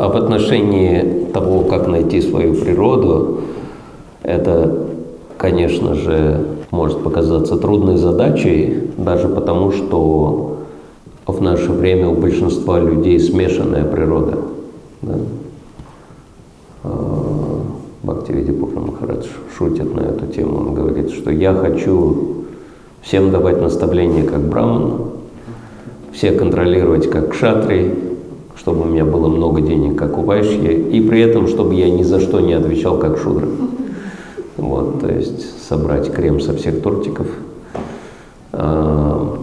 А в отношении того, как найти свою природу, это, конечно же, может показаться трудной задачей, даже потому, что в наше время у большинства людей смешанная природа. Да? А, Бхактивиди Пура Махарадж шутит на эту тему. Он говорит, что я хочу всем давать наставления как браману, все контролировать как кшатри, чтобы у меня было много денег, как у вайшьи, и при этом, чтобы я ни за что не отвечал как шудра. Вот, то есть собрать крем со всех тортиков. А,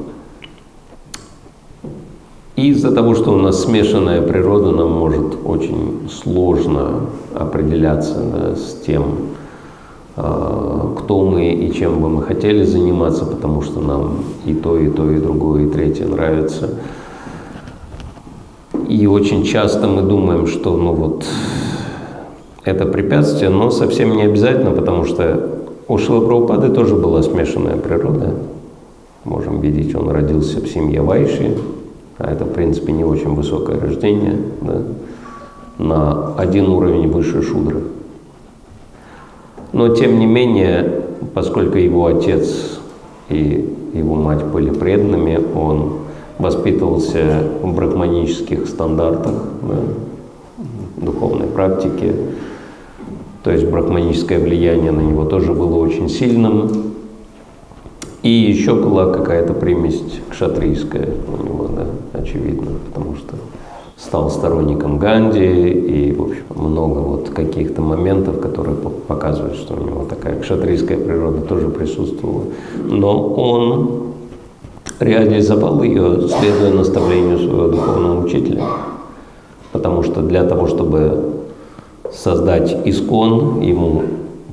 из-за того, что у нас смешанная природа, нам может очень сложно определяться да, с тем, а, кто мы и чем бы мы хотели заниматься, потому что нам и то, и то, и другое, и третье нравится. И очень часто мы думаем, что ну вот это препятствие, но совсем не обязательно, потому что у Шилапрабхупады тоже была смешанная природа. Можем видеть, он родился в семье Вайши, а это, в принципе, не очень высокое рождение, да, на один уровень выше Шудры. Но, тем не менее, поскольку его отец и его мать были преданными, он воспитывался в брахманических стандартах да, духовной практики. То есть брахманическое влияние на него тоже было очень сильным. И еще была какая-то примесь кшатрийская у него, да, очевидно, потому что стал сторонником Ганди и, в общем, много вот каких-то моментов, которые показывают, что у него такая кшатрийская природа тоже присутствовала. Но он реализовал ее, следуя наставлению своего духовного учителя. Потому что для того, чтобы создать искон, ему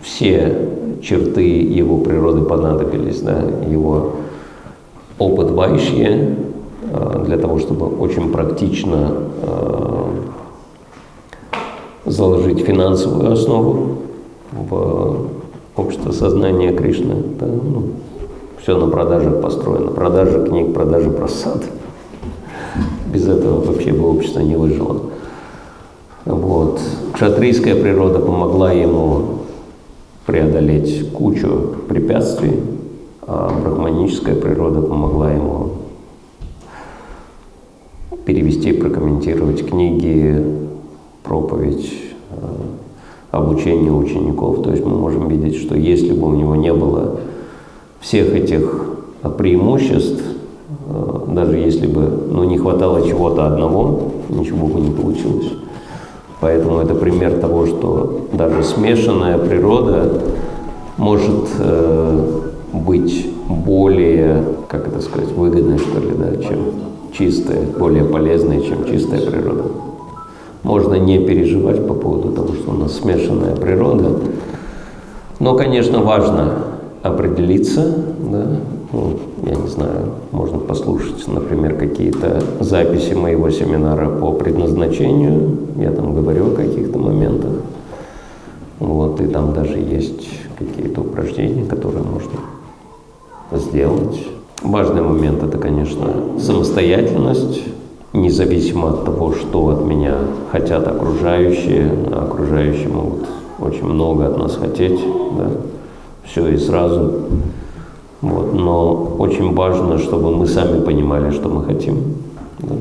все черты его природы понадобились, да, его опыт вайшья, а, для того, чтобы очень практично а, заложить финансовую основу в общество сознания Кришны. Да, ну, все на продажах построено. Продажа книг, продажа просад. Без этого вообще бы общество не выжило. Вот. Кшатрийская природа помогла ему преодолеть кучу препятствий, а брахманическая природа помогла ему перевести, прокомментировать книги, проповедь, э, обучение учеников. То есть мы можем видеть, что если бы у него не было всех этих преимуществ, э, даже если бы ну, не хватало чего-то одного, ничего бы не получилось. Поэтому это пример того, что даже смешанная природа может э, быть более, как это сказать, выгодной, что ли, да, чем чистая, более полезной, чем чистая природа. Можно не переживать по поводу того, что у нас смешанная природа, но, конечно, важно определиться, да, ну, я не знаю, можно послушать, например, какие-то записи моего семинара по предназначению, я там говорю о каких-то моментах, вот, и там даже есть какие-то упражнения, которые можно сделать. Важный момент – это, конечно, самостоятельность, независимо от того, что от меня хотят окружающие, а окружающие могут очень много от нас хотеть, да, все и сразу. Вот. Но очень важно, чтобы мы сами понимали, что мы хотим. Да.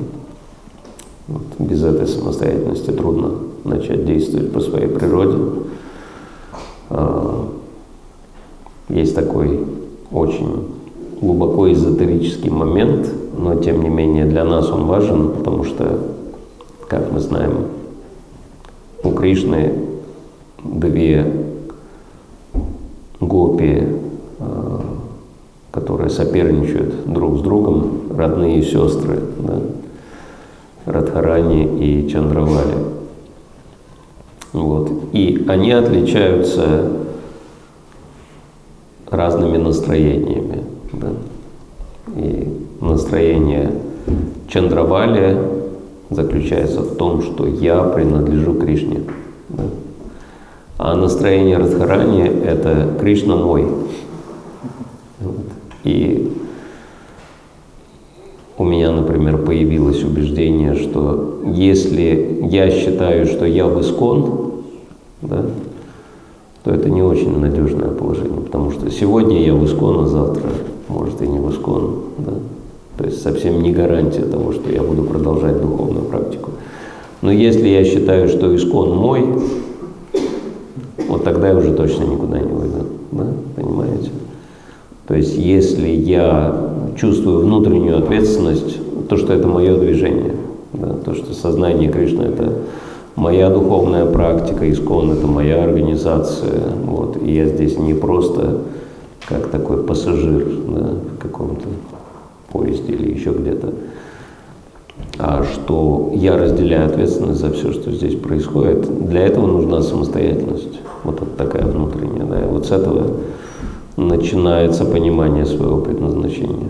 Вот. Без этой самостоятельности трудно начать действовать по своей природе. А, есть такой очень глубоко эзотерический момент, но тем не менее для нас он важен, потому что, как мы знаем, у Кришны две гопи, э, которые соперничают друг с другом, родные сестры, да? Радхарани и Чандравали. Вот. И они отличаются разными настроениями. Да? И настроение Чандравали заключается в том, что я принадлежу Кришне. Да? А настроение Радхарани – это Кришна мой. И у меня, например, появилось убеждение, что если я считаю, что я в искон, да, то это не очень надежное положение, потому что сегодня я в искон, а завтра, может, и не в искон. Да? То есть совсем не гарантия того, что я буду продолжать духовную практику. Но если я считаю, что искон мой, вот тогда я уже точно никуда не выйду. Да? Понимаете? То есть если я чувствую внутреннюю ответственность, то, что это мое движение, да? то, что сознание Кришны – это моя духовная практика, искон – это моя организация, вот, и я здесь не просто как такой пассажир да, в каком-то поезде или еще где-то, что я разделяю ответственность за все, что здесь происходит. Для этого нужна самостоятельность, вот такая внутренняя, да, и вот с этого начинается понимание своего предназначения.